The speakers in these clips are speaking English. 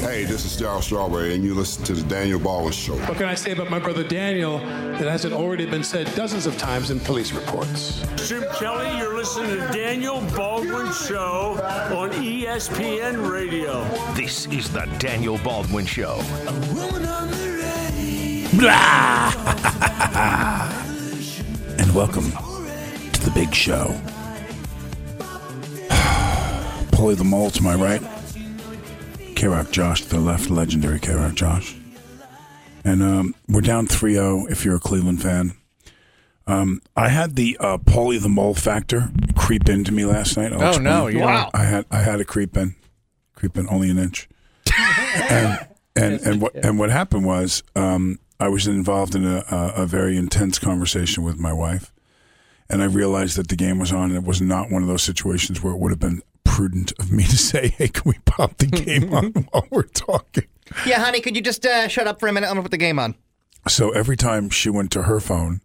Hey, this is Darryl Strawberry, and you listen to the Daniel Baldwin Show. What can I say about my brother Daniel that hasn't already been said dozens of times in police reports? Jim Kelly, you're listening to Daniel Baldwin Show on ESPN Radio. This is the Daniel Baldwin Show. and welcome to the big show. Paulie the Mole to my right. K-Rock Josh to the left, legendary K-Rock Josh. And um, we're down 3-0 if you're a Cleveland fan. Um, I had the uh, Paulie the Mole factor creep into me last night. I'll Oh, explain. no, you Wow. I had I had a creep in, creep in only an inch. and and and what and what happened was um, I was involved in a, a, a very intense conversation with my wife, and I realized that the game was on. and It was not one of those situations where it would have been prudent of me to say, "Hey, can we pop the game on while we're talking?" Yeah, honey, could you just uh, shut up for a minute? I'm gonna put the game on. So every time she went to her phone,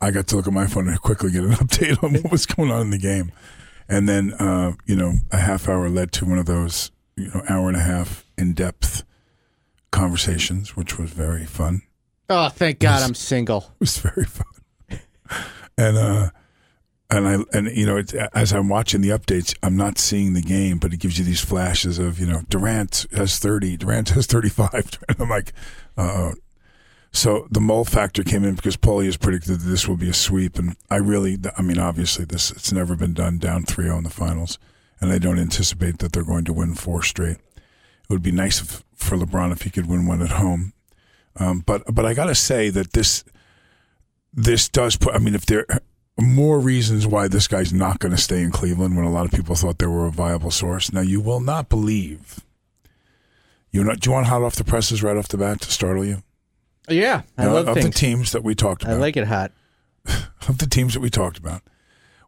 I got to look at my phone and quickly get an update on what was going on in the game. And then, uh, you know, a half hour led to one of those, you know, hour and a half in depth conversations, which was very fun. Oh, thank God I'm single. It was very fun. and, uh, and I and you know as I'm watching the updates, I'm not seeing the game, but it gives you these flashes of you know Durant has 30, Durant has 35. I'm like, uh, so the mole factor came in because Paulie has predicted that this will be a sweep, and I really, I mean, obviously this it's never been done down 3-0 in the finals, and I don't anticipate that they're going to win four straight. It would be nice if, for LeBron if he could win one at home, um, but but I got to say that this this does put. I mean, if there are more reasons why this guy's not going to stay in Cleveland when a lot of people thought they were a viable source. Now you will not believe. You know, do you want hot off the presses right off the bat to startle you? Yeah, I Now, love of things. the teams that we talked about. I like it hot. of the teams that we talked about.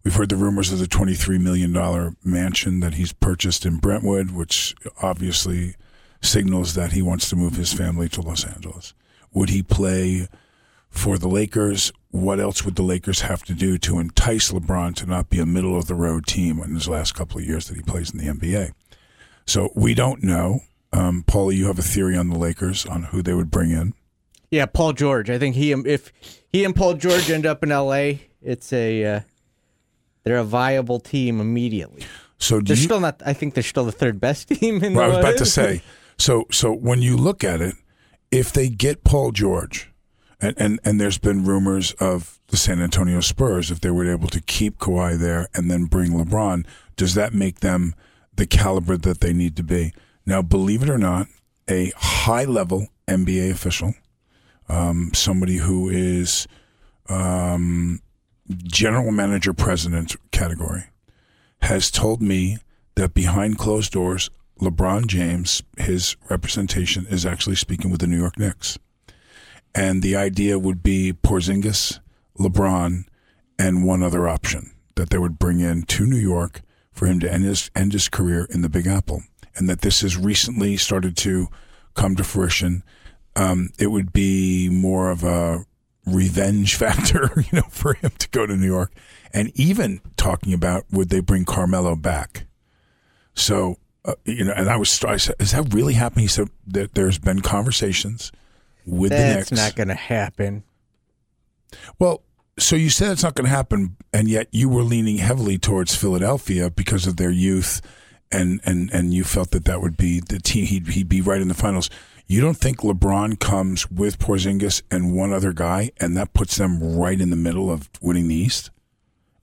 We've heard the rumors of the $23 million mansion that he's purchased in Brentwood, which obviously signals that he wants to move his family to Los Angeles. Would he play for the Lakers? What else would the Lakers have to do to entice LeBron to not be a middle of the road team in his last couple of years that he plays in the NBA? So we don't know. Um, Paulie, you have a theory on the Lakers on who they would bring in. Yeah, Paul George. I think he if he and Paul George end up in L.A., it's a uh, they're a viable team immediately. So They're you, still not. I think they're still the third best team in Well, I was about to say. So, so when you look at it, if they get Paul George, and, and and there's been rumors of the San Antonio Spurs, if they were able to keep Kawhi there and then bring LeBron, does that make them the caliber that they need to be? Now, believe it or not, a high level NBA official, um, somebody who is um, general manager president category, has told me that behind closed doors, LeBron James, his representation, is actually speaking with the New York Knicks. And the idea would be Porzingis, LeBron, and one other option that they would bring in to New York for him to end his, end his career in the Big Apple. And that this has recently started to come to fruition. Um, it would be more of a revenge factor, you know, for him to go to New York. And even talking about would they bring Carmelo back? So, uh, you know, and I was, I said, is that really happening? He said that there's been conversations with the That's Knicks. not going to happen. Well, so you said it's not going to happen, and yet you were leaning heavily towards Philadelphia because of their youth, and and and you felt that that would be the team. He'd he'd be right in the finals. You don't think LeBron comes with Porzingis and one other guy, and that puts them right in the middle of winning the East,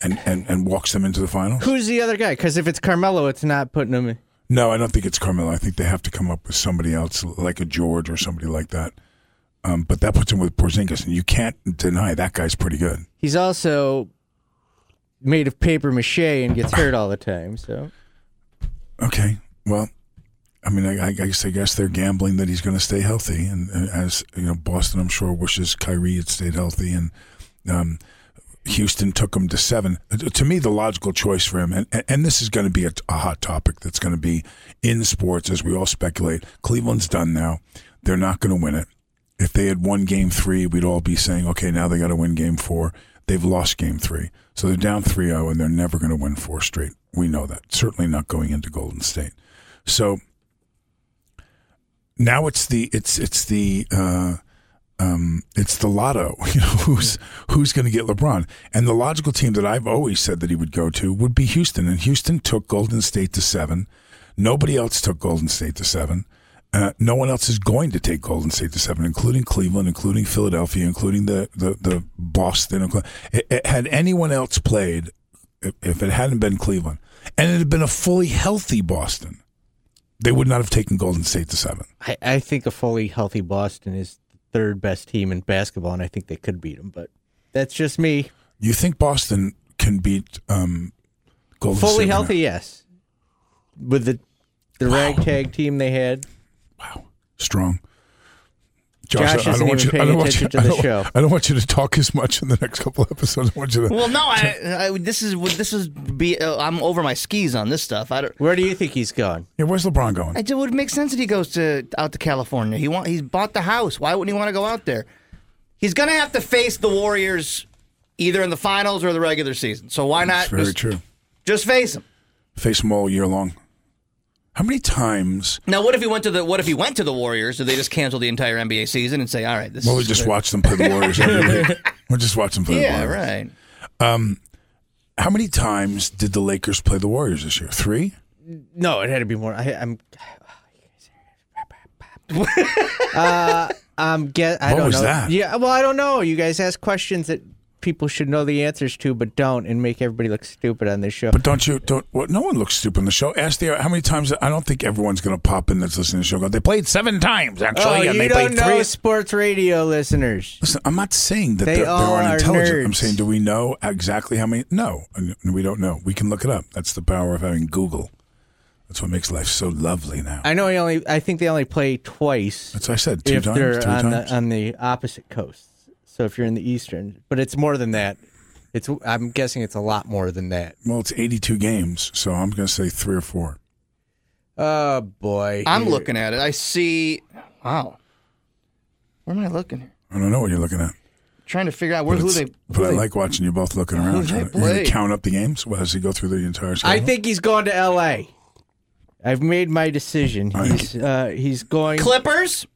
and and and walks them into the finals? Who's the other guy? Because if it's Carmelo, it's not putting him. in. No, I don't think it's Carmelo. I think they have to come up with somebody else, like a George or somebody like that. Um, but that puts him with Porzingis, and you can't deny that guy's pretty good. He's also made of paper mache and gets hurt all the time. So Okay. Well, I mean, I, I guess I guess they're gambling that he's going to stay healthy, and uh, as you know, Boston, I'm sure wishes Kyrie had stayed healthy, and um, Houston took him to seven. Uh, To me, the logical choice for him, and and this is going to be a, a hot topic that's going to be in sports as we all speculate. Cleveland's done now; they're not going to win it. If they had won Game Three, we'd all be saying, "Okay, now they got to win Game Four. They've lost Game Three, so they're down 3-0, and they're never going to win four straight. We know that. Certainly not going into Golden State. So now it's the it's it's the uh, um, it's the lotto. You know who's who's going to get LeBron, and the logical team that I've always said that he would go to would be Houston, and Houston took Golden State to seven. Nobody else took Golden State to seven. Uh, no one else is going to take Golden State to seven, including Cleveland, including Philadelphia, including the the, the Boston. It, it, had anyone else played, if, if it hadn't been Cleveland, and it had been a fully healthy Boston, they would not have taken Golden State to seven. I, I think a fully healthy Boston is the third best team in basketball, and I think they could beat them. But that's just me. You think Boston can beat um, Golden Fully State? healthy, yes. With the the ragtag team they had. Wow, strong. Josh I don't want you. I don't want you. to I don't, show. I don't want you to talk as much in the next couple of episodes. I want you to. Well, no, I, I this is this is be. Uh, I'm over my skis on this stuff. I don't. Where do you think he's going? Yeah, where's LeBron going? It would make sense that he goes to out to California. He want he's bought the house. Why wouldn't he want to go out there? He's gonna have to face the Warriors either in the finals or the regular season. So why not very just, true. just face them? Face them all year long. How many times? Now, what if he went to the what if he went to the Warriors? Do they just cancel the entire NBA season and say, "All right, this Well, we is just watch them play the Warriors every week. We'll just watch them play the Yeah, Warriors. right. How many times did the Lakers play the Warriors this year? Three. No, it had to be more. I, I'm. uh, I'm get. I What don't was know. that? Yeah, well, I don't know. You guys ask questions that people should know the answers to, but don't, and make everybody look stupid on this show. But don't you? Don't. What? No one looks stupid on the show. Ask the how many times. I don't think everyone's going to pop in that's listening to the show. Go, They played seven times actually, oh, and they played three. sports radio listeners. Listen, I'm not saying that They are all they're are unintelligent. I'm saying, do we know exactly how many? No, and we don't know. We can look it up. That's the power of having Google. That's what makes life so lovely now. I know. He only. I think they only play twice That's what I said. Two if times, they're three on times. the on the opposite coasts. So if you're in the eastern, but it's more than that. It's. I'm guessing it's a lot more than that. well, it's 82 games, so I'm going to say three or four. Oh boy, I'm Here- looking at it. I see. Wow. Where am I looking here? I don't know what you're looking at. Trying to figure out where But, who it's- they. but who I they- like watching you both looking around. Who Trying to, you're play? to count up the games well, as you go through the entire schedule. I think he's going to L.A. I've made my decision. All right. He's uh, he's going. Clippers.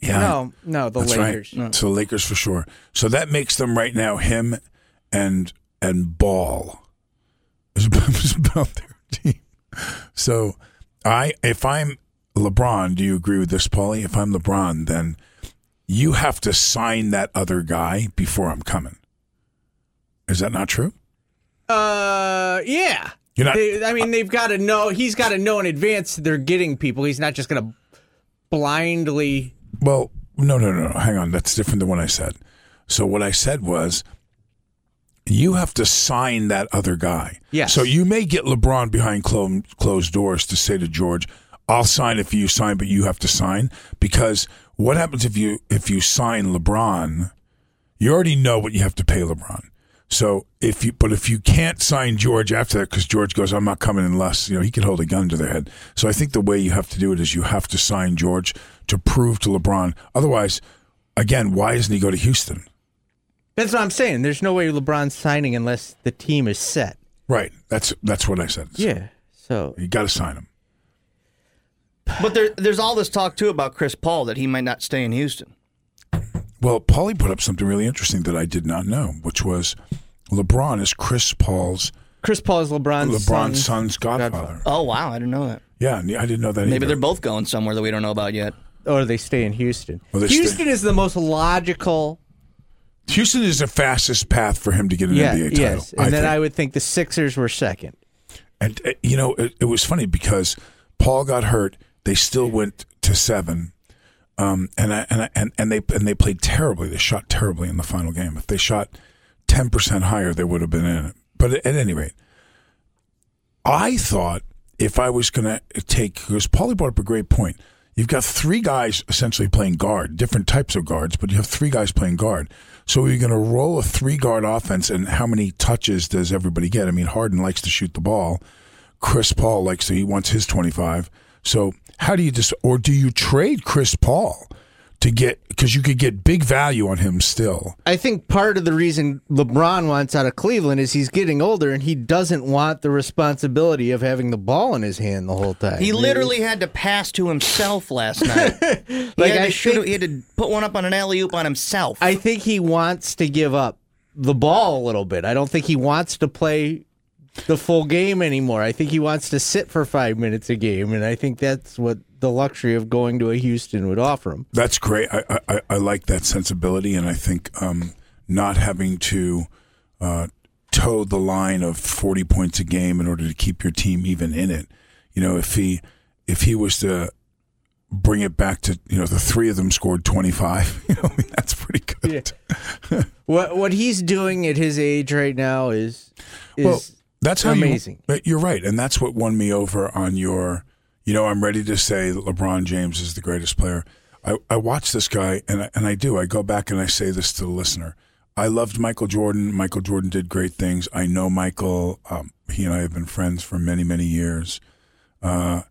Yeah, No, no, the that's Lakers. right. So Lakers for sure. So that makes them right now him and and Ball is about, is about their team. So I if I'm LeBron, do you agree with this, Paulie? If I'm LeBron, then you have to sign that other guy before I'm coming. Is that not true? Uh, yeah. You're not- They, I mean, they've got to know. He's got to know in advance they're getting people. He's not just going to blindly. Well, no, no, no, no. Hang on. That's different than what I said. So what I said was you have to sign that other guy. Yes. So you may get LeBron behind clo- closed doors to say to George, "I'll sign if you sign, but you have to sign." Because what happens if you if you sign LeBron? You already know what you have to pay LeBron. So if you, but if you can't sign George after that, because George goes, I'm not coming unless, you know, he could hold a gun to their head. So I think the way you have to do it is you have to sign George to prove to LeBron. Otherwise, again, why doesn't he go to Houston? That's what I'm saying. There's no way LeBron's signing unless the team is set. Right. That's that's what I said. Yeah. So You got to sign him. But there, there's all this talk too about Chris Paul that he might not stay in Houston. Well, Paulie put up something really interesting that I did not know, which was LeBron is Chris Paul's Chris Paul is LeBron's, LeBron's son. son's godfather. Oh wow, I didn't know that. Yeah, I didn't know that either. Maybe either. they're both going somewhere that we don't know about yet. or they stay in Houston. Well, Houston stay- is the most logical. Houston is the fastest path for him to get an Yeah, NBA title. yes. And then think. I would think the Sixers were second. And uh, you know, it, it was funny because Paul got hurt. They still went to seven, um, and I, and I, and and they and they played terribly. They shot terribly in the final game. If they shot ten percent higher, they would have been in it. But at, at any rate, I thought if I was going to take because Paulie brought up a great point. You've got three guys essentially playing guard, different types of guards, but you have three guys playing guard. So you're going to roll a three guard offense, and how many touches does everybody get? I mean, Harden likes to shoot the ball. Chris Paul likes to, he wants his 25. So how do you just, or do you trade Chris Paul to get because you could get big value on him still. I think part of the reason LeBron wants out of Cleveland is he's getting older and he doesn't want the responsibility of having the ball in his hand the whole time. He literally had to pass to himself last night. he, Like, had I to shoot, think- he had to put one up on an alley oop on himself. I think he wants to give up the ball a little bit. I don't think he wants to play the full game anymore. I think he wants to sit for five minutes a game, and I think that's what the luxury of going to a Houston would offer him. That's great. I, I, I like that sensibility, and I think um, not having to uh, toe the line of forty points a game in order to keep your team even in it. You know, if he if he was to bring it back to you know the three of them scored twenty five, you know, I mean, that's pretty good. What what he's doing at his age right now is is Well, that's how amazing. You, you're right, and that's what won me over on your. You know, I'm ready to say that LeBron James is the greatest player. I, I watch this guy, and I, and I do. I go back and I say this to the listener. I loved Michael Jordan. Michael Jordan did great things. I know Michael. Um, he and I have been friends for many, many years. Uh,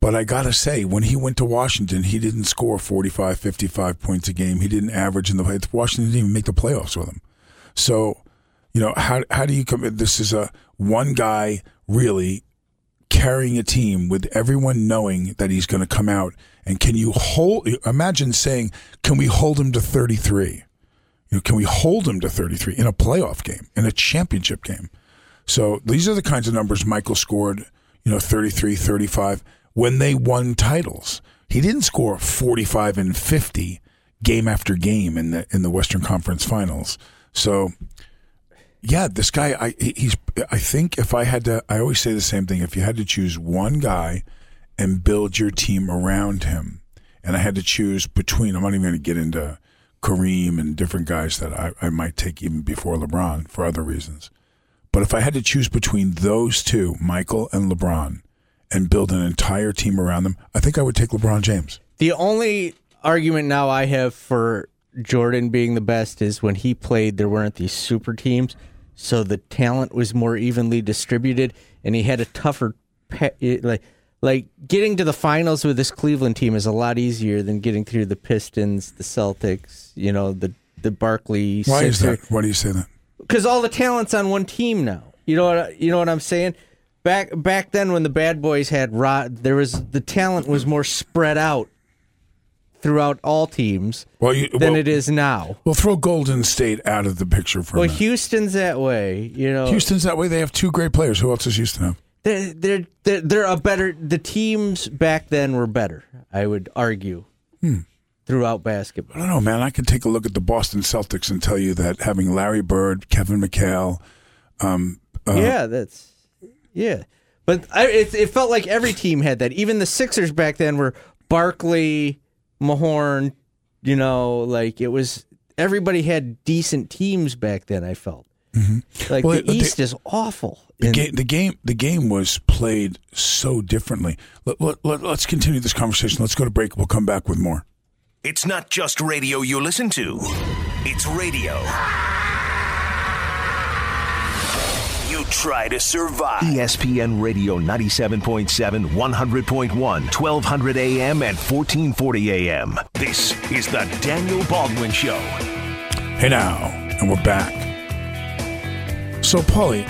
but I got to say, when he went to Washington, he didn't score 45, 55 points a game. He didn't average in the Washington didn't even make the playoffs with him. So, you know, how how do you come? This is a one guy really carrying a team with everyone knowing that he's going to come out. And can you hold? Imagine saying, "Can we hold him to 33? You know, can we hold him to 33 in a playoff game, in a championship game?" So these are the kinds of numbers Michael scored. You know, 33, 35 when they won titles. He didn't score 45 and 50 game after game in the in the Western Conference Finals. So yeah, this guy, I he's. I think if I had to, I always say the same thing. If you had to choose one guy and build your team around him, and I had to choose between, I'm not even going to get into Kareem and different guys that I, I might take even before LeBron for other reasons. But if I had to choose between those two, Michael and LeBron, and build an entire team around them, I think I would take LeBron James. The only argument now I have for Jordan being the best is when he played, there weren't these super teams, so the talent was more evenly distributed, and he had a tougher it- like like getting to the finals with this Cleveland team is a lot easier than getting through the Pistons, the Celtics, you know, the the Barkley. Why is that? Why do you say that? Because all the talent's on one team now. You know what? You know what I'm saying? Back back then, when the Bad Boys had Rod, there was the talent was more spread out throughout all teams Well, you, than well, it is now. Well, throw Golden State out of the picture for Well, a minute. Well, Houston's that way. You know, Houston's that way. They have two great players. Who else does Houston have? they're, they're they're they're a better. The teams back then were better. I would argue throughout basketball. I don't know, man. I can take a look at the Boston Celtics and tell you that having Larry Bird, Kevin McHale, um, uh, yeah, that's yeah. But I, it, it felt like every team had that. Even the Sixers back then were Barkley, Mahorn. You know, like it was everybody had decent teams back then. I felt like Mm-hmm. Well, the they- East is awful. the And- game, the game, the game was played so differently. Let, let, let, let's continue this conversation. Let's go to break. We'll come back with more. It's not just radio you listen to, it's radio. You try to survive. ESPN Radio 97.7, 100.1, 1200 AM, and 1440 AM. This is the Daniel Baldwin Show. Hey now, and we're back. So, Paulie,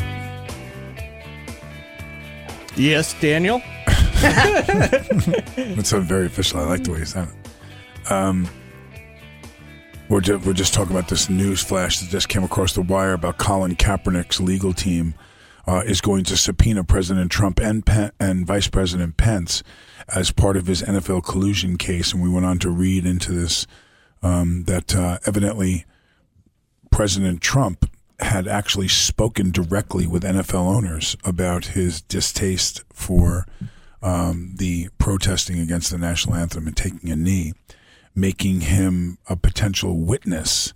yes, Daniel. That's a very official. I like the way you said it. Um, we're just, we're just talking about this news flash that just came across the wire about Colin Kaepernick's legal team uh, is going to subpoena President Trump and and Vice President Pence as part of his NFL collusion case. And we went on to read into this um, that uh, evidently President Trump had actually spoken directly with NFL owners about his distaste for um, the protesting against the national anthem and taking a knee, making him a potential witness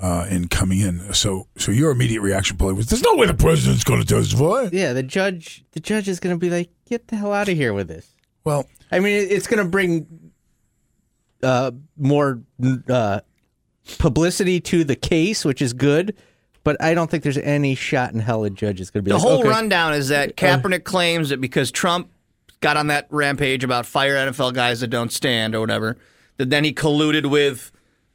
uh, in coming in. So, so your immediate reaction, Paulie, was, "There's no way the president's going to testify." Yeah, the judge. The judge is going to be like, "Get the hell out of here with this." Well, I mean, it's going to bring uh, more uh, publicity to the case, which is good. But I don't think there's any shot in hell a judge is going to be The like, whole okay, rundown is that Kaepernick claims that because Trump got on that rampage about fire NFL guys that don't stand or whatever, That then he colluded with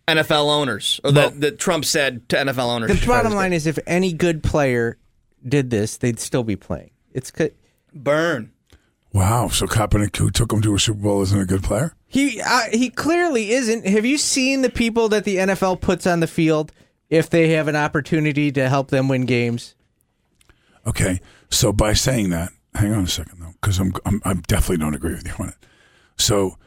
NFL owners, or Well- that, that Trump said to NFL owners. The bottom line is, if any good player did this, they'd still be playing. It's co- burn. Wow. So Kaepernick, who took him to a Super Bowl, isn't a good player? he uh, he clearly isn't. Have you seen the people that the NFL puts on the field if they have an opportunity to help them win games? Okay. So by saying that, hang on a second though, because I'm, I'm I definitely don't agree with you on it. So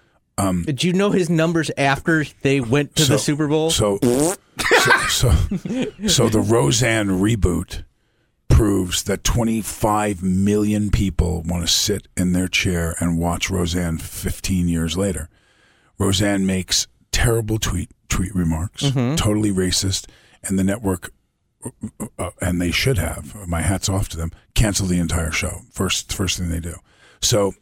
Did you know his numbers after they went to so, the Super Bowl? So, so, so, so the Roseanne reboot proves that 25 million people want to sit in their chair and watch Roseanne 15 years later. Roseanne makes terrible tweet tweet remarks, totally racist, and the network, uh, and they should have. My hats off to them. Cancel the entire show. First, first thing they do. So,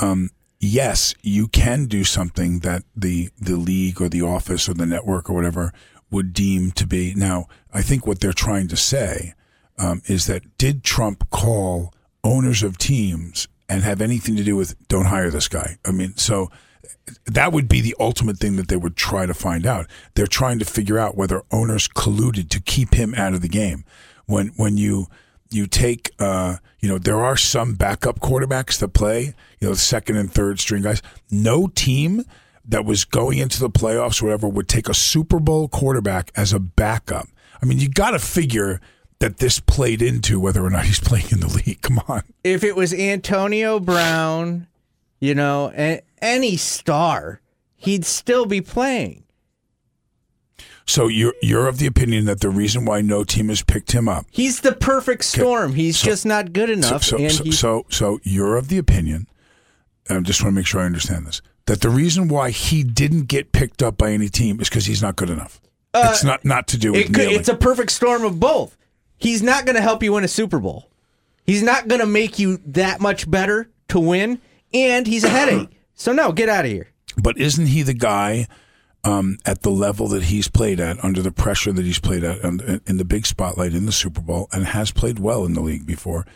um, yes, you can do something that the the league or the office or the network or whatever would deem to be. Now, I think what they're trying to say um, is that did Trump call owners of teams and have anything to do with don't hire this guy? I mean, so that would be the ultimate thing that they would try to find out. They're trying to figure out whether owners colluded to keep him out of the game. When when you you take uh, you know there are some backup quarterbacks that play you know second and third string guys. No team that was going into the playoffs or whatever would take a Super Bowl quarterback as a backup. I mean, you got to figure that this played into whether or not he's playing in the league. Come on. if it was Antonio Brown, you know, any star, he'd still be playing. So you're you're of the opinion that the reason why no team has picked him up He's the perfect storm. He's So- just not good enough. So, so, and so, he, so, so you're of the opinion. I just want to make sure I understand this. That the reason why he didn't get picked up by any team is because he's not good enough. it's not not to do with Uh, it could, it's a perfect storm of both. He's not going to help you win a Super Bowl. He's not going to make you that much better to win, and he's a headache. So no, get out of here. but isn't he the guy um, at the level that he's played at, under the pressure that he's played at, and in the big spotlight in the Super Bowl, and has played well in the league before?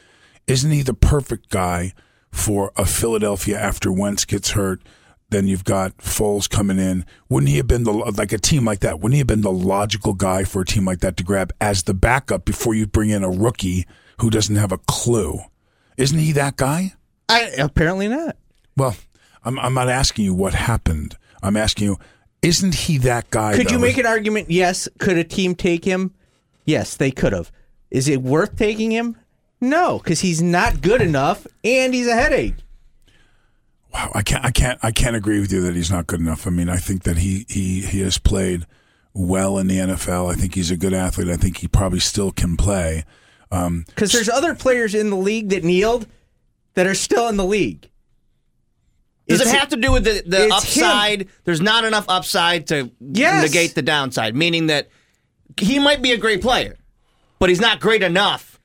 Isn't he the perfect guy for a Philadelphia after Wentz gets hurt? Then you've got Foles coming in. Wouldn't he have been the like a team like that? Wouldn't he have been the logical guy for a team like that to grab as the backup before you bring in a rookie who doesn't have a clue? Isn't he that guy? I apparently not. Well, I'm, I'm not asking you what happened. I'm asking you, isn't he that guy? Could you make an argument? Yes. Could a team take him? Yes, they could have. Is it worth taking him? No, because he's not good enough, and he's a headache. Wow, I can't, I can't, I can't agree with you that he's not good enough. I mean, I think that he he he has played well in the NFL. I think he's a good athlete. I think he probably still can play. Um, Because there's other players in the league that kneeled that are still in the league. Does it have to do with the, the it's him. upside? There's not enough upside to Yes. negate the downside, meaning that he might be a great player, but he's not great enough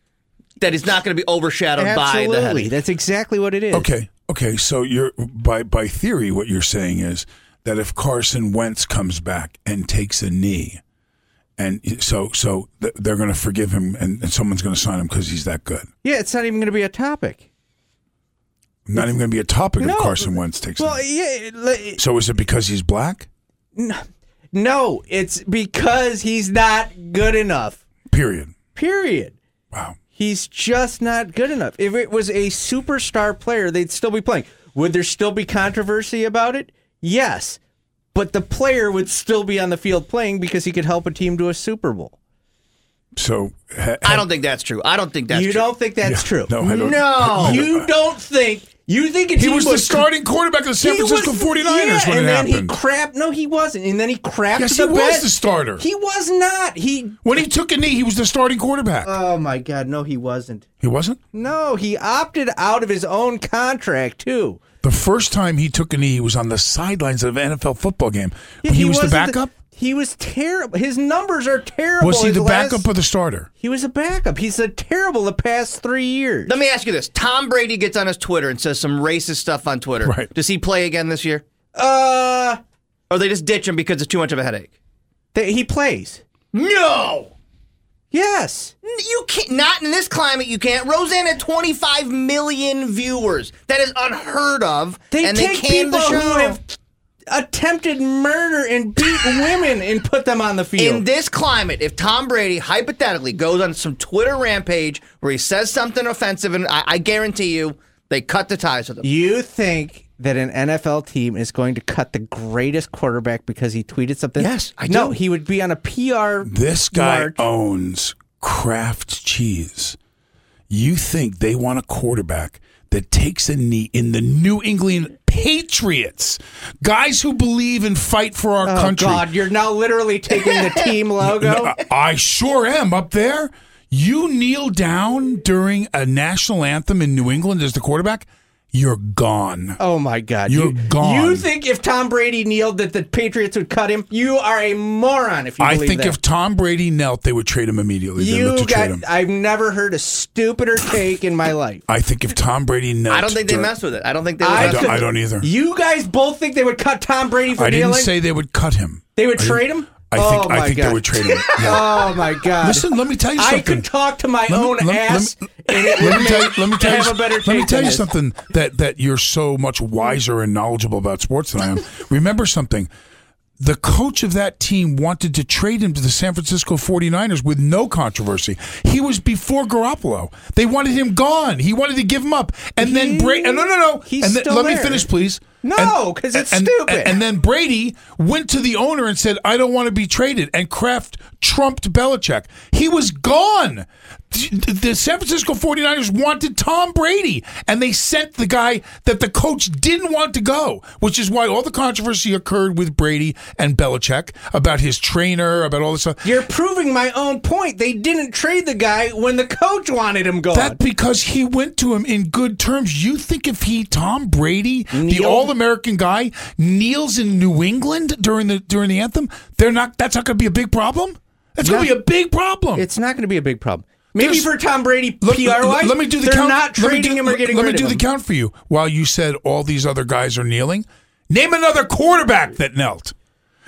that he's not going to be overshadowed by the Absolutely, headache. that's exactly what it is. okay, okay. So you're by by theory, what you're saying is that if Carson Wentz comes back and takes a knee, and so so th- they're going to forgive him, and, and someone's going to sign him because he's that good. Yeah, it's not even going to be a topic. Not even going to be a topic No. if Carson Wentz takes Well, knee. yeah, le- So is it because he's black? no, it's because he's not good enough. Period. Period. Wow. He's just not good enough. If it was a superstar player, they'd still be playing. Would there still be controversy about it? Yes. But the player would still be on the field playing because he could help a team to a Super Bowl. So ha- I don't think that's true. I don't think that's you true. don't think that's Yeah, true? no, I don't- No, I- I- you don't think. You think He was the starting quarterback of the San Francisco was- 49ers yeah, when and it then happened. he crap. No, he wasn't. And then he crapped Yes, the he was bed. the starter. He was not. He. when he took a knee, he was the starting quarterback. Oh my God! No, he wasn't. he wasn't? No, he opted out of his own contract too. The first time he took a knee, he was on the sidelines of an NFL football game. Yeah, he, was the backup? He was terrible. His numbers are terrible. was he His the last- backup or the starter? He was a backup. He's a terrible the past three years. Let me ask you this: Tom Brady gets on his Twitter and says some racist stuff on Twitter. Right. Does he play again this year, Uh, or they just ditch him because it's too much of a headache? th- he plays. No. Yes. You can't. Not in this climate. You can't. Roseanne had 25 million viewers. That is unheard of. They and take they canned people the show. who have attempted murder and beat women and put them on the field. In this climate, if Tom Brady hypothetically goes on some Twitter rampage where he says something offensive, and I, I guarantee you they cut the ties with him. you think that an NFL team is going to cut the greatest quarterback because he tweeted something? Yes, I No, he would be on a PR. This guy march. owns Kraft cheese. You think they want a quarterback that takes a knee in the New England Patriots? Guys who believe and fight for our Oh country. God, you're now literally taking the team logo. I- I sure am up there. You kneel down during a national anthem in New England as the quarterback, you're gone. Oh my God! You're you, gone. You think if Tom Brady kneeled that the Patriots would cut him? You are a moron. If you I think that. if Tom Brady knelt, they would trade him immediately. You look to trade him. got, I've never heard a stupider take in my life. I think if Tom Brady knelt, I don't think they dur- mess with it. I don't think they. Would I I don't, I don't either. You guys both think they would cut Tom Brady for I didn't kneeling? say they would cut him. they would I trade didn't- him. I think oh I my think God. they would trade him. Yeah. Oh my God! Listen, let me tell you something. I could talk to my me- own let ass, let me- let me tell you, let me tell you, have a better let me tell you this. something that that you're so much wiser and knowledgeable about sports than I am. Remember something. The coach of that team wanted to trade him to the San Francisco 49ers with no controversy. He was before Garoppolo. They wanted him gone. He wanted to give him up. And then He- Brady. No, no, no. he's and then, still let me finish, please. No, 'cause it's and- stupid. And, and then Brady went to the owner and said, I don't want to be traded. And Kraft trumped Belichick. He was gone. The San Francisco 49ers wanted Tom Brady, and they sent the guy that the coach didn't want to go, which is why all the controversy occurred with Brady and Belichick about his trainer, about all this stuff. You're proving my own point. They didn't trade the guy when the coach wanted him gone. That because he went to him in good terms. You think if he, Tom Brady, the Kneeled? All-American guy, kneels in New England during the during the anthem, they're not. That's not going to be a big problem. That's going to be a big problem. it's not going to be a big problem. Maybe There's- for Tom Brady, PR wise, let me do the they're count. not let me trading do- him or getting Let me do the him. count for you. While you said all these other guys are kneeling, name another quarterback that knelt.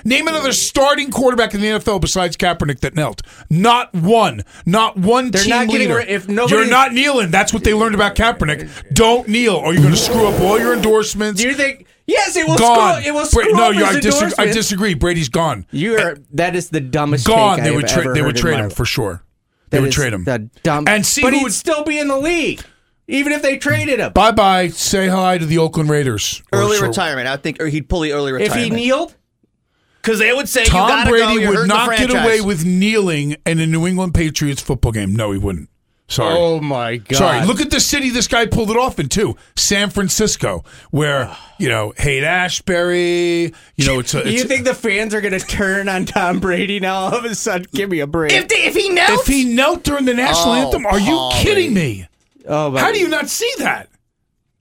Name another starting quarterback in the NFL besides Kaepernick that knelt. Not one. Not one They're team not getting leader. rid- if nobody- You're not kneeling. That's what they learned about Kaepernick. Don't kneel, or you're going to screw up all your endorsements. Do you think? Yes, it will gone. screw. It will Bra- no, up you, his I, disagree, I disagree. Brady's gone. You are. That is the dumbest. Gone. Take They I would have trade. ever They would trade him life. for sure. They That would is trade him. The dumb. And see but who he'd would- still be in the league, even if they traded him. Bye bye. Say hi to the Oakland Raiders. Early so- retirement. I think, or he'd pull the early retirement. If he retirement. kneeled, because they would say Tom gotta Brady go. You're would not get away with kneeling in a New England Patriots football game. No, he wouldn't. Sorry. oh my god! Sorry. Look at the city this guy pulled it off in too. San Francisco, where you know Haight Ashbury. You know it's a. Do It's you think the fans are going to turn on Tom Brady now? All of a sudden, give me a break. If, they, if he knelt, if he knelt during the national Oh, anthem, are you Paulie. kidding me? oh my! How do you not see that?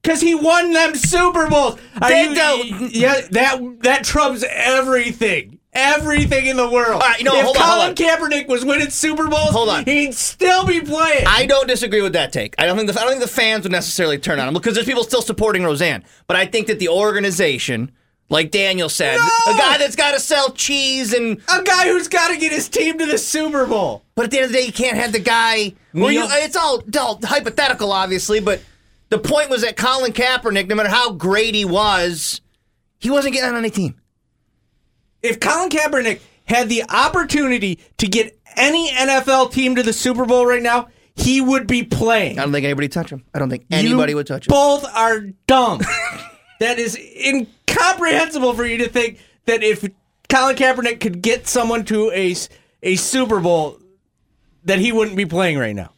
Because he won them Super Bowls. Are you- Yeah, that that trumps everything. Everything in the world. All right, know, if hold on, Colin hold on. Kaepernick was winning Super Bowls, Hold on. he'd still be playing. I don't disagree with that take. I don't think the, I don't think the fans would necessarily turn on him because there's people still supporting Roseanne. But I think that the organization, like Daniel said, No! a guy that's got to sell cheese and. a guy who's got to get his team to the Super Bowl. But at the end of the day, you can't have the guy. Well, you, it's all, it's all hypothetical, obviously. But the point was that Colin Kaepernick, no matter how great he was, he wasn't getting on any team. If Colin Kaepernick had the opportunity to get any NFL team to the Super Bowl right now, he would be playing. I don't think anybody would touch him. I don't think anybody You would touch him. Both are dumb. that is incomprehensible for you to think that if Colin Kaepernick could get someone to a a Super Bowl, that he wouldn't be playing right now.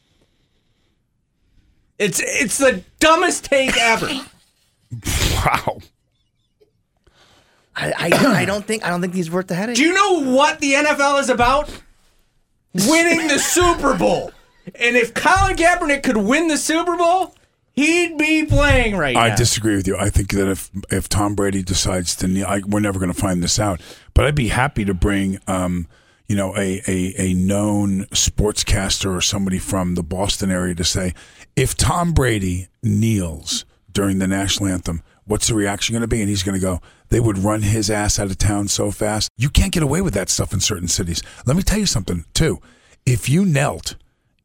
It's it's the dumbest take ever. Wow. I, I, I don't think I don't think he's worth the headache. Do you know what the NFL is about? Winning the Super Bowl. And if Colin Kaepernick could win the Super Bowl, he'd be playing right now. I now. disagree with you. I think that if if Tom Brady decides to kneel, I, we're never going to find this out. But I'd be happy to bring, um, you know, a, a a known sportscaster or somebody from the Boston area to say, if Tom Brady kneels during the national anthem, what's the reaction going to be? And he's going to go, they would run his ass out of town so fast. You can't get away with that stuff in certain cities. Let me tell you something too. If you knelt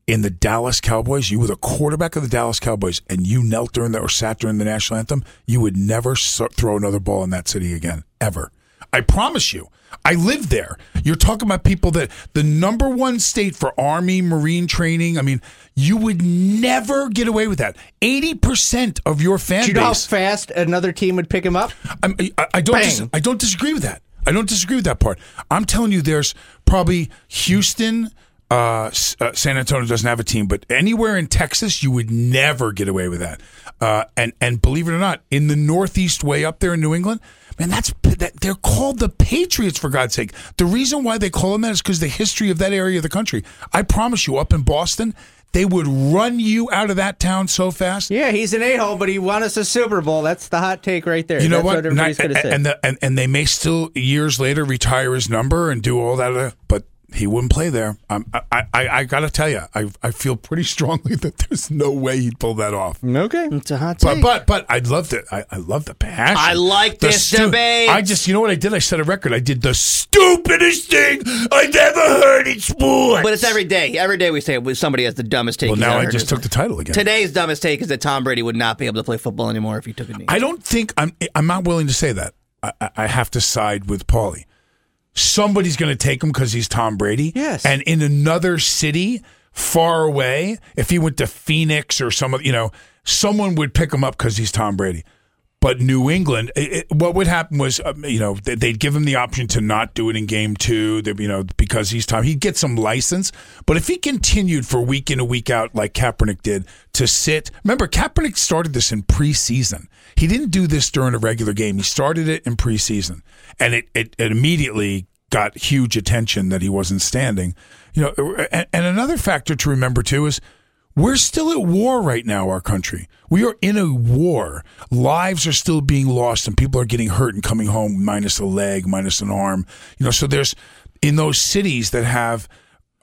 in the Dallas Cowboys, you were the quarterback of the Dallas Cowboys, and you knelt during the or sat during the national anthem, you would never throw another ball in that city again, ever. I promise you. I live there. You're talking about people that the number one state for Army Marine training. I mean, you would never get away with that. Eighty percent of your fan Do you know how base. fast another team would pick him up? I'm, I, I don't. Bang. Dis- I don't disagree with that. I don't disagree with that part. I'm telling you, there's probably Houston. Uh, S- uh, San Antonio doesn't have a team, but anywhere in Texas, you would never get away with that. Uh, and and believe it or not, in the Northeast, way up there in New England, man, that's that they're called the Patriots for God's sake. The reason why they call them that is because the history of that area of the country. I promise you, up in Boston, they would run you out of that town so fast. Yeah, he's an a hole, but he won us a Super Bowl. That's the hot take right there. You know That's what? what everybody's going to say. and, the, and and they may still years later retire his number and do all that, uh, but he wouldn't play there. Um, I, I I got to tell you, I I feel pretty strongly that there's no way he'd pull that off. okay. It's a hot But take. but but I loved it. I, I love the passion. I like The this debate. I just you know what I did? I set a record. I did the stupidest thing I've ever heard in sports. but it's every day. Every day we say somebody has the dumbest take. well, now I just took the title again. Today's dumbest take is that Tom Brady would not be able to play football anymore if he took a knee. I don't think I'm. I'm not willing to say that. I, I- I have to side with Paulie. Somebody's going to take him because he's Tom Brady. Yes. And in another city far away, if he went to Phoenix or some, of you know, someone would pick him up because he's Tom Brady. But New England, it, it- what would happen was, um, you know, they- they'd give him the option to not do it in game two, you know, because he's time. He'd get some license. But if he continued for week in and week out, like Kaepernick did, to sit, remember, Kaepernick started this in preseason. He didn't do this during a regular game. He started it in preseason, and it, it, it immediately got huge attention that he wasn't standing. You know, and, and another factor to remember too is we're still at war right now, our country. We are in a war. Lives are still being lost and people are getting hurt and coming home minus a leg, minus an arm. You know, so there's in those cities that have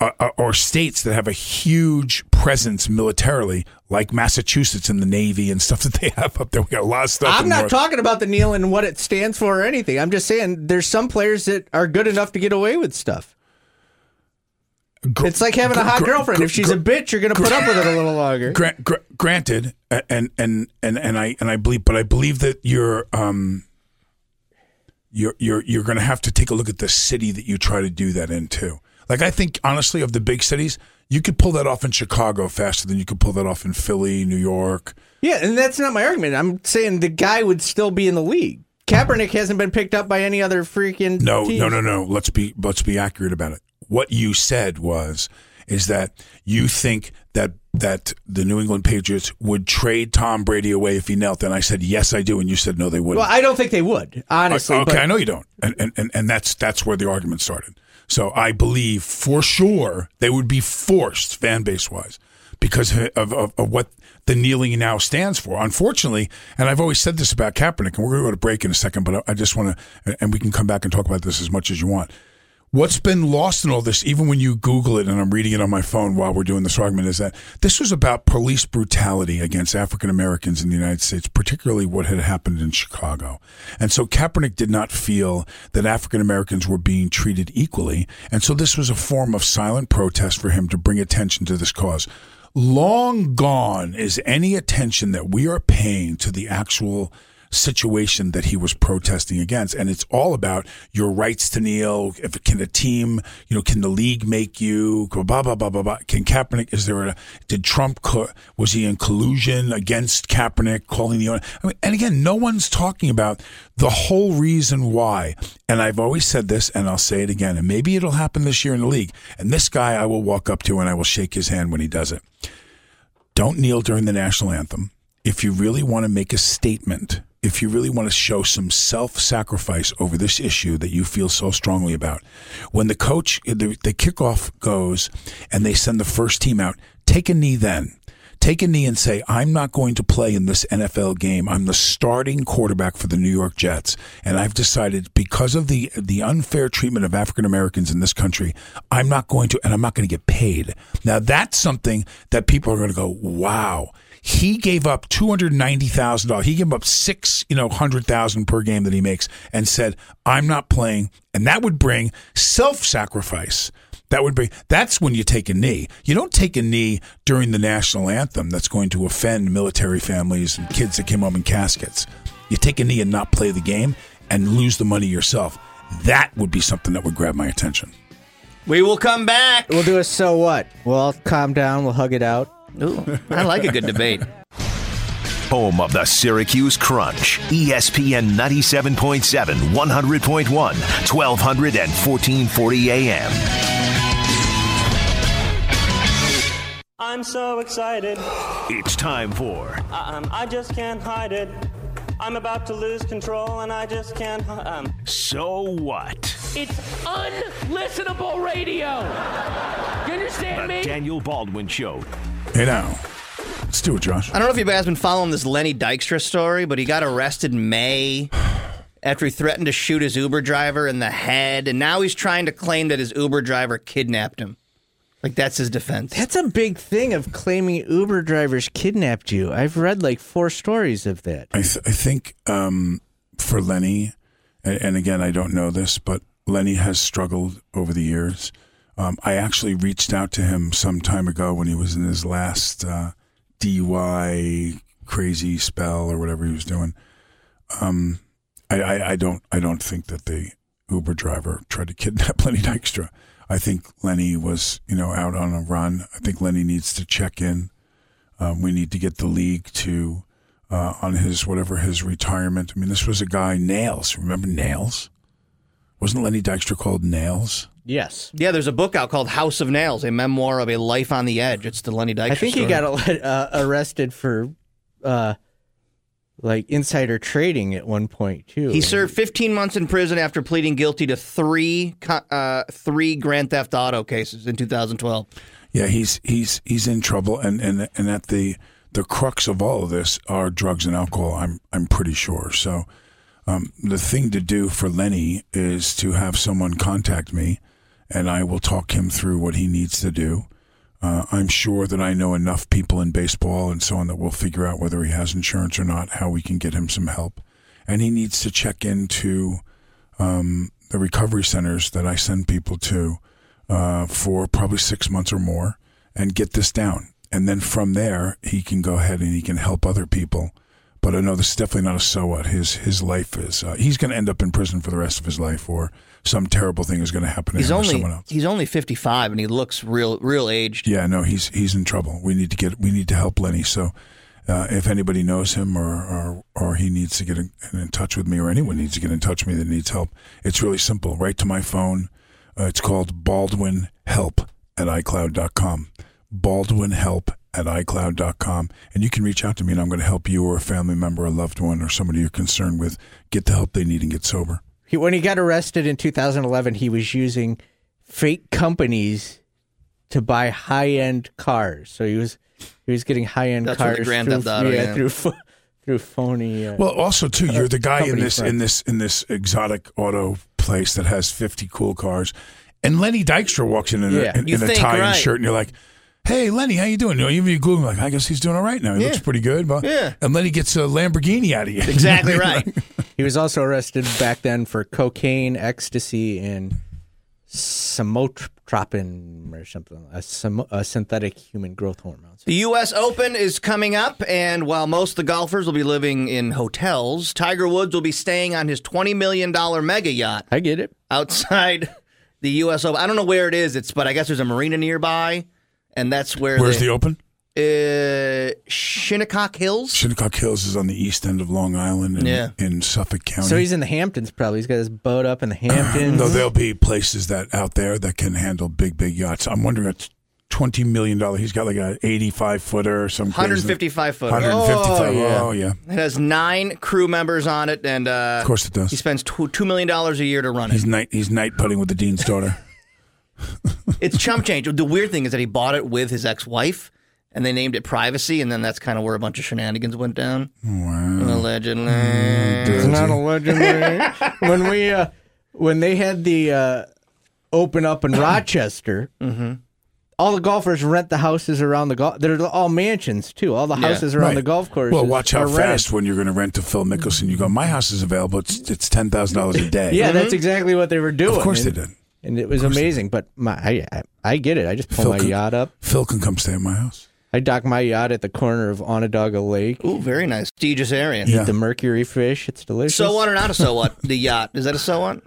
uh, uh, or states that have a huge presence militarily, like Massachusetts and the Navy and stuff that they have up there. We got a lot of stuff. I'm not North- talking about the kneel and what it stands for or anything. I'm just saying there's some players that are good enough to get away with stuff. Gr- It's like having a hot gr- girlfriend. gr- If she's a bitch, you're going to put up with it a little longer. Gra- gra- granted, and and and and I and I believe, but I believe that you're um you're you're you're going to have to take a look at the city that you try to do that in too. Like I think honestly, of the big cities, you could pull that off in Chicago faster than you could pull that off in Philly, New York. Yeah, and that's not my argument. I'm saying the guy would still be in the league. Kaepernick hasn't been picked up by any other freaking No, no, no, no. Let's be let's be accurate about it. What you said was is that you think that that the New England Patriots would trade Tom Brady away if he knelt, and I said yes, I do, and you said no, they wouldn't. Well, I don't think they would, honestly. okay, but I know you don't, and, and and and that's that's where the argument started. So I believe for sure they would be forced, fan base wise, because of, of, of what the kneeling now stands for. Unfortunately, and I've always said this about Kaepernick, and we're going to go to break in a second, but I just want to, and we can come back and talk about this as much as you want. What's been lost in all this, even when you Google it, and I'm reading it on my phone while we're doing this argument, is that this was about police brutality against African Americans in the United States, particularly what had happened in Chicago. And so Kaepernick did not feel that African Americans were being treated equally. And so this was a form of silent protest for him to bring attention to this cause. Long gone is any attention that we are paying to the actual situation that he was protesting against. And it's all about your rights to kneel. If can a team you know can the league make you? Blah blah blah blah blah can Kaepernick is there a did Trump was he in collusion against Kaepernick calling the owner? I mean, and again no one's talking about the whole reason why. And I've always said this and I'll say it again and maybe it'll happen this year in the league. And this guy I will walk up to and I will shake his hand when he does it. Don't kneel during the national anthem. If you really want to make a statement, if you really want to show some self sacrifice over this issue that you feel so strongly about, when the coach, the, the kickoff goes and they send the first team out, take a knee then. Take a knee and say, I'm not going to play in this NFL game. I'm the starting quarterback for the New York Jets. And I've decided because of the, the unfair treatment of African Americans in this country, I'm not going to, and I'm not going to get paid. Now, that's something that people are going to go, wow, He gave up two hundred ninety thousand dollars. He gave up six, you know, hundred thousand per game that he makes, and said, "I'm not playing." And that would bring self-sacrifice. That would be. That's when you take a knee. You don't take a knee during the national anthem. That's going to offend military families and kids that came home in caskets. You take a knee and not play the game and lose the money yourself. That would be something that would grab my attention. We will come back. We'll do a so what. We'll all calm down. We'll hug it out. Ooh, I like a good debate. Home of the Syracuse Crunch. ESPN 97.7, 100.1, 1200 and 1440 AM. I'm so excited. It's time for Um, I just can't hide it. I'm about to lose control and I just can't. Um, So What? It's unlistenable radio. You understand The me? Daniel Baldwin Show. Hey now, let's do it, Josh. I don't know if you guys been following this Lenny Dykstra story, but he got arrested in May after he threatened to shoot his Uber driver in the head, and now he's trying to claim that his Uber driver kidnapped him. Like that's his defense. That's a big thing of claiming Uber drivers kidnapped you. I've read like four stories of that. I, th- I think um, for Lenny, and, and again, I don't know this, but Lenny has struggled over the years. Um, I actually reached out to him some time ago when he was in his last uh, DUI crazy spell or whatever he was doing. Um, I, I, I don't I don't think that the Uber driver tried to kidnap Lenny Dykstra. I think Lenny was you know out on a run. I think Lenny needs to check in. Um, we need to get the league to uh, on his whatever his retirement. I mean, this was a guy Nails. Remember Nails? Wasn't Lenny Dykstra called Nails? Yes. Yeah, there's a book out called House of Nails, a memoir of a life on the edge. It's the Lenny Dykstra I think he story. got uh, arrested for uh, like insider trading at one point too. He served 15 months in prison after pleading guilty to three uh, three Grand Theft Auto cases in 2012. Yeah, he's he's he's in trouble, and and and at the the crux of all of this are drugs and alcohol. I'm I'm pretty sure. So, um, the thing to do for Lenny is to have someone contact me, and I will talk him through what he needs to do. Uh, I'm sure that I know enough people in baseball and so on that we'll figure out whether he has insurance or not, how we can get him some help, and he needs to check into um, the recovery centers that I send people to uh, for probably six months or more and get this down. And then from there, he can go ahead and he can help other people. But I know this is definitely not a so what. His his life is uh, he's going to end up in prison for the rest of his life, or some terrible thing is going to happen to He's him or someone else. he's only 55 and he looks real real aged. Yeah, no, he's he's in trouble. We need to get we need to help Lenny. So, uh, if anybody knows him or, or or he needs to get in, in touch with me, or anyone needs to get in touch with me that needs help, it's really simple. Right to my phone. Uh, it's called Baldwin Help at iCloud.com. Baldwin Help at iCloud.com, and you can reach out to me, and I'm going to help you or a family member, a loved one, or somebody you're concerned with get the help they need and get sober. He, when he got arrested in 2011, he was using fake companies to buy high end cars. So he was he was getting high end That's where cars the Grand through, Theft Auto, yeah, yeah. through through phony. Uh, Well, also too, you're the guy in this front. in this in this exotic auto place that has 50 cool cars, and Lenny Dykstra walks in in, Yeah. a, in, You in a think, tie and right. shirt, and you're like, "Hey, Lenny, how you doing?" You know, even you Google, like, I guess he's doing all right now. He Yeah. looks pretty good. But, Yeah. And then he gets a Lamborghini out of you. Exactly right. he was also arrested back then for cocaine, ecstasy, and samotropin or something, a, sam- a synthetic human growth hormone. The U.S. Open is coming up, and while most of the golfers will be living in hotels, Tiger Woods will be staying on his $20 million mega yacht I get it. outside the U.S. Open. I don't know where it is, It's but I guess there's a marina nearby, and that's where Where's they, the Open? uh, Shinnecock Hills. Shinnecock Hills is on the east end of Long Island in, Yeah. in Suffolk County. So he's in the Hamptons. Probably he's got his boat up in the Hamptons. no, there'll be places that out there that can handle big, big yachts. I'm wondering at twenty million dollars. He's got like a 85 footer or some crazy- 155 foot. 155. Oh, yeah. Oh yeah. It has nine crew members on it, and uh, Of course it does. he spends two, $2 million a year to run it. He's night. He's night putting with the dean's daughter. It's chump change. The weird thing is that he bought it with his ex wife, and they named it Privacy, and then that's kind of where a bunch of shenanigans went down. Wow. Allegedly. It's not allegedly. when we uh, when they had the uh, open up in Rochester, all the golfers rent the houses around the golf. They're all mansions too. All the houses around Right. the golf course. Well, watch how are rented. fast when you're going to rent to Phil Mickelson. You go, my house is available. It's it's ten thousand dollars a day. Yeah, that's exactly what they were doing. Of course and, they did. And it was amazing. But my, I, I, I get it. I just pull Phil my can- yacht up. Phil can come stay at my house. I dock my yacht at the corner of Onondaga Lake. Ooh, very nice. Prestigious area. Yeah. The mercury fish. It's delicious. So what or not a so what? The yacht. Is that a so what?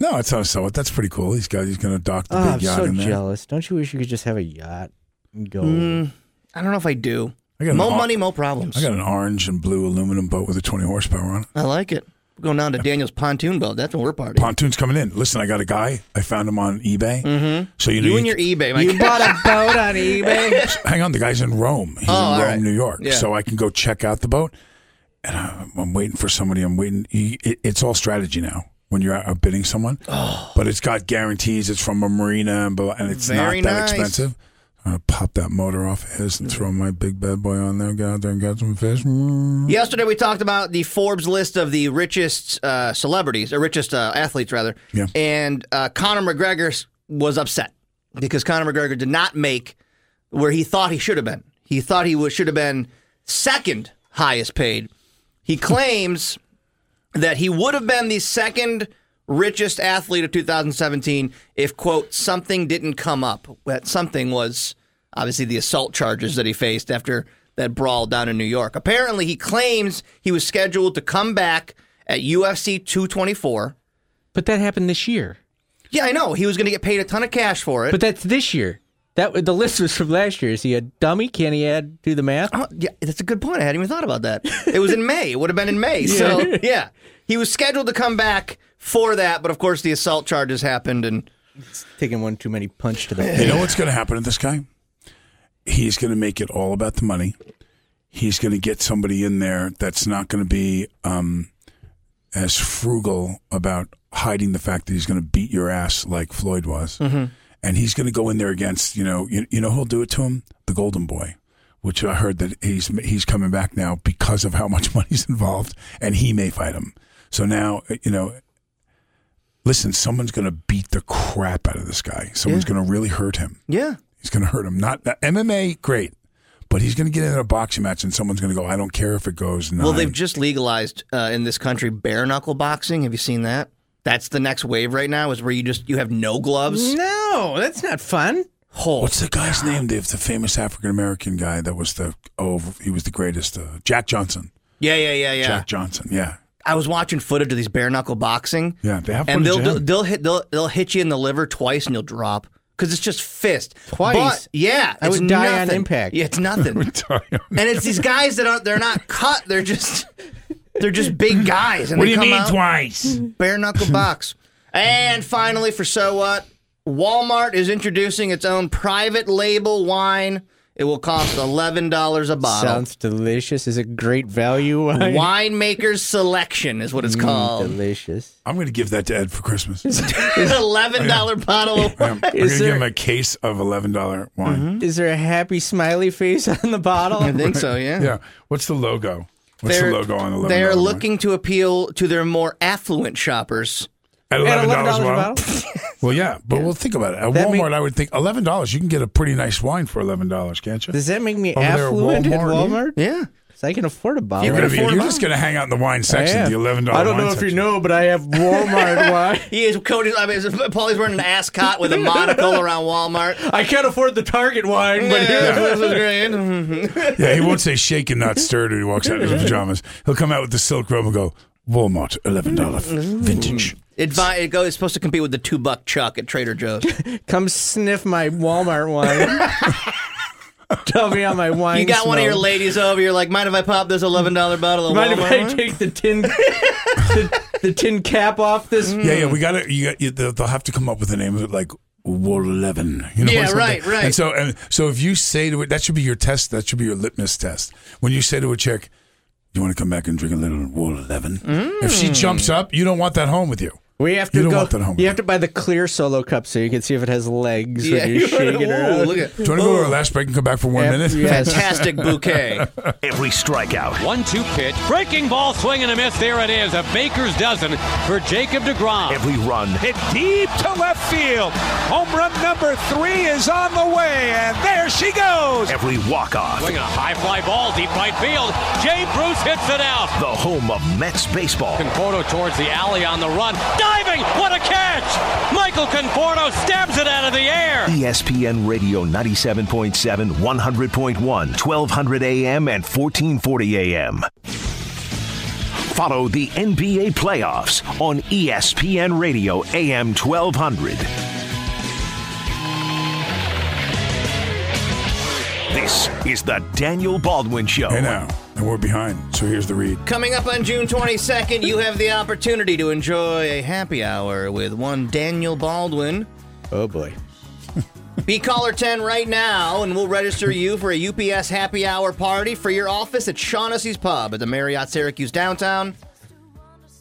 No, it's not a so. What. That's pretty cool. He's got. He's going to dock the Oh, big I'm yacht so in there. jealous. Don't you wish you could just have a yacht and go? Mm, I don't know if I do. I got an Mo ar- money, mo problems. I got an orange and blue aluminum boat with a 20 horsepower on it. I like it. We're going down to Daniel's pontoon boat. That's when we're partying. Pontoon's coming in. Listen, I got a guy. I found him on eBay. Mm-hmm. So you know, you and your eBay, my you bought a boat on eBay. hang on. The guy's in Rome. He's Oh, in Rome, right. New York. Yeah. So I can go check out the boat. And uh, I'm waiting for somebody. I'm waiting. He, it, it's all strategy now. When you're out bidding someone, but it's got guarantees. It's from a marina, and, blah, and it's Very not that nice. expensive. I'm pop that motor off his and throw my big bad boy on there. Get out there and get some fish. Mm. Yesterday we talked about the Forbes list of the richest uh, celebrities, or richest uh, athletes rather. Yeah. And uh, Conor McGregor was upset because Conor McGregor did not make where he thought he should have been. He thought he was, should have been second highest paid. He claims that he would have been the second richest athlete of 2017 if quote something didn't come up. That something was obviously the assault charges that he faced after that brawl down in New York. Apparently, he claims he was scheduled to come back at UFC 224. but that happened this year. Yeah, I know. He was going to get paid a ton of cash for it. But that's this year. That the list was from last year. Is he a dummy? Can he add do the math? Oh, yeah, that's a good point. I hadn't even thought about that. It was in May. It would have been in May. So, yeah. He was scheduled to come back for that, but of course the assault charges happened and it's Taking one too many punch to the head. You know what's going to happen to this guy? He's going to make it all about the money. He's going to get somebody in there that's not going to be um, as frugal about hiding the fact that he's going to beat your ass like Floyd was. And he's going to go in there against, you know, you, you know who'll do it to him? The Golden Boy, which I heard that he's he's coming back now because of how much money's involved, and he may fight him. So now, you know, listen, someone's going to beat the crap out of this guy. Someone's going to really hurt him. yeah. He's going to hurt him. Not not- MMA, great, but he's going to get in a boxing match and someone's going to go. I don't care if it goes. Nine. Well, they've just legalized uh, in this country bare knuckle boxing. Have you seen that? That's the next wave right now. Is where you just you have no gloves. No, that's not fun. Oh, What's the guy's name? The, the famous African American guy that was the oh he was the greatest. Uh, Jack Johnson. yeah, yeah, yeah, yeah. Jack Johnson. Yeah, I was watching footage of these bare knuckle boxing. yeah. they have and they'll, of him. they'll hit they'll they'll hit you in the liver twice and you'll drop because it's just fist Twice? But, yeah, I it's would die on nothing. impact. Yeah, it's nothing. and it's these guys that aren't they're not cut. They're just they're just big guys. And they come out twice? bare knuckle box. And finally, for so what, Walmart is introducing its own private label wine. It will cost eleven dollars a bottle. Sounds delicious. Is it great value? wine? Winemaker's Selection is what it's Mm, called. delicious. I'm going to give that to Ed for Christmas. Eleven dollar bottle. of I'm, I'm going to Is give there- him a case of eleven dollar wine. Is there a happy smiley face on the bottle? I think so. Yeah. Yeah. What's the logo? What's They're, the logo on the eleven? they're looking to appeal to their more affluent shoppers. at At eleven $11 a a bottle. well, yeah, but well, think about it. At That Walmart, make- I would think eleven dollars. You can get a pretty nice wine for eleven dollars, can't you? Does that make me Over affluent at Walmart, Walmart? Yeah. 'Cause I can afford a bottle. You're, gonna be, you're just going to hang out in the wine section, I the eleven dollars. I don't know if you know, but I have Walmart wine. He is Cody's. I mean, Paulie's wearing an ascot with a monocle around Walmart. I can't afford the Target wine, but Yeah, here. this is great. Yeah, he won't say shaken, not stirred when he walks out in his pajamas. He'll come out with the silk robe and go, Walmart, eleven dollar vintage. It, it goes. It's supposed to compete with the two buck chuck at Trader Joe's. Come sniff my Walmart wine. Tell me how my wine You got one of your ladies over. You're like, mind if I pop this eleven dollar bottle of Mind if I wine?" take the tin, the, the tin cap off this? Yeah, yeah, we got to. You got. You, they'll, they'll have to come up with a name of it like Wall Eleven. You know, Yeah, or something. right, right. And so, and so, if you say to it, that should be your test. That should be your litmus test. When you say to a chick, "You want to come back and drink a little Wall 11? If Mm. she jumps up, you don't want that home with you. We have You to don't go. want that home you have to buy the clear solo cup so you can see if it has legs Yeah, when you're shaking it Ooh, around. look at Do you want to go to our last break and come back for one Yeah, minute? yeah. fantastic bouquet. Every strikeout, One two pitch. Breaking ball, swing and a miss. There it is. A baker's dozen for Jacob DeGrom. every run, Hit deep to left field. Home run number three is on the way, and there she goes. every walk-off. Swing a high fly ball, deep right field. Jay Bruce hits it out. The home of Mets baseball. Conforto towards the alley on the run. Diving! What a catch! Michael Conforto stabs it out of the air. ESPN Radio 97.7, 100.1, 1200 AM and 1440 AM. Follow the NBA playoffs on ESPN Radio AM 1200. This is the Daniel Baldwin Show. Hey now, and we're behind. So here's the read. Coming up on June 22nd, you have the opportunity to enjoy a happy hour with one Daniel Baldwin. Oh boy. Be caller 10 right now, and we'll register you for a UPS happy hour party for your office at Shaughnessy's Pub at the Marriott Syracuse downtown.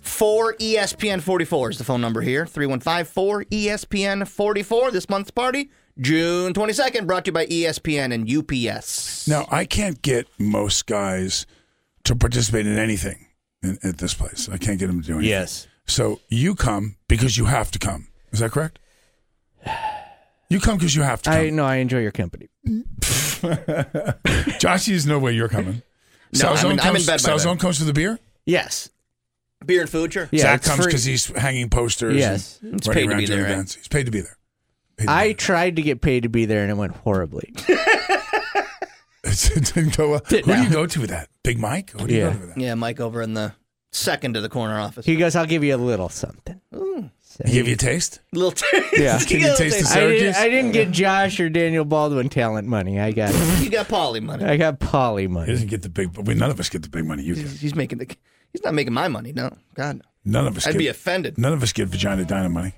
4 ESPN 44 is the phone number here. 315 4 ESPN 44. This month's party, June 22nd, brought to you by ESPN and UPS. Now, I can't get most guys to participate in anything in, at this place. I can't get them to do anything. Yes. So you come because you have to come. Is that correct? You come because you have to come. I know I enjoy your company. Josh, there's no way you're coming. No, I'm in- I'm in bed by Salzone then. comes to the beer. Yes. Beer and food, sure. Yeah, Zach it's comes free. because he's hanging posters. Yes. and It's running paid to around be doing there, right? events. He's paid to be there. Paid I be tried to get paid to be there and it went horribly. there. it didn't go well. Who No. do you go to with that? Big Mike? Who do you Yeah. go to with that? Yeah, Mike over in the second to the corner office. He goes, I'll give you a little something. So He give you a taste? Little t- Yeah. Can you taste the I didn't, I didn't get Josh or Daniel Baldwin talent money. I got You got Paulie money. I got Paulie He money. doesn't get the big. We, none of us get the big money. You get. He's making the. He's not making my money. No, God, no. None of us. I'd get, be offended. None of us get vagina dyna money.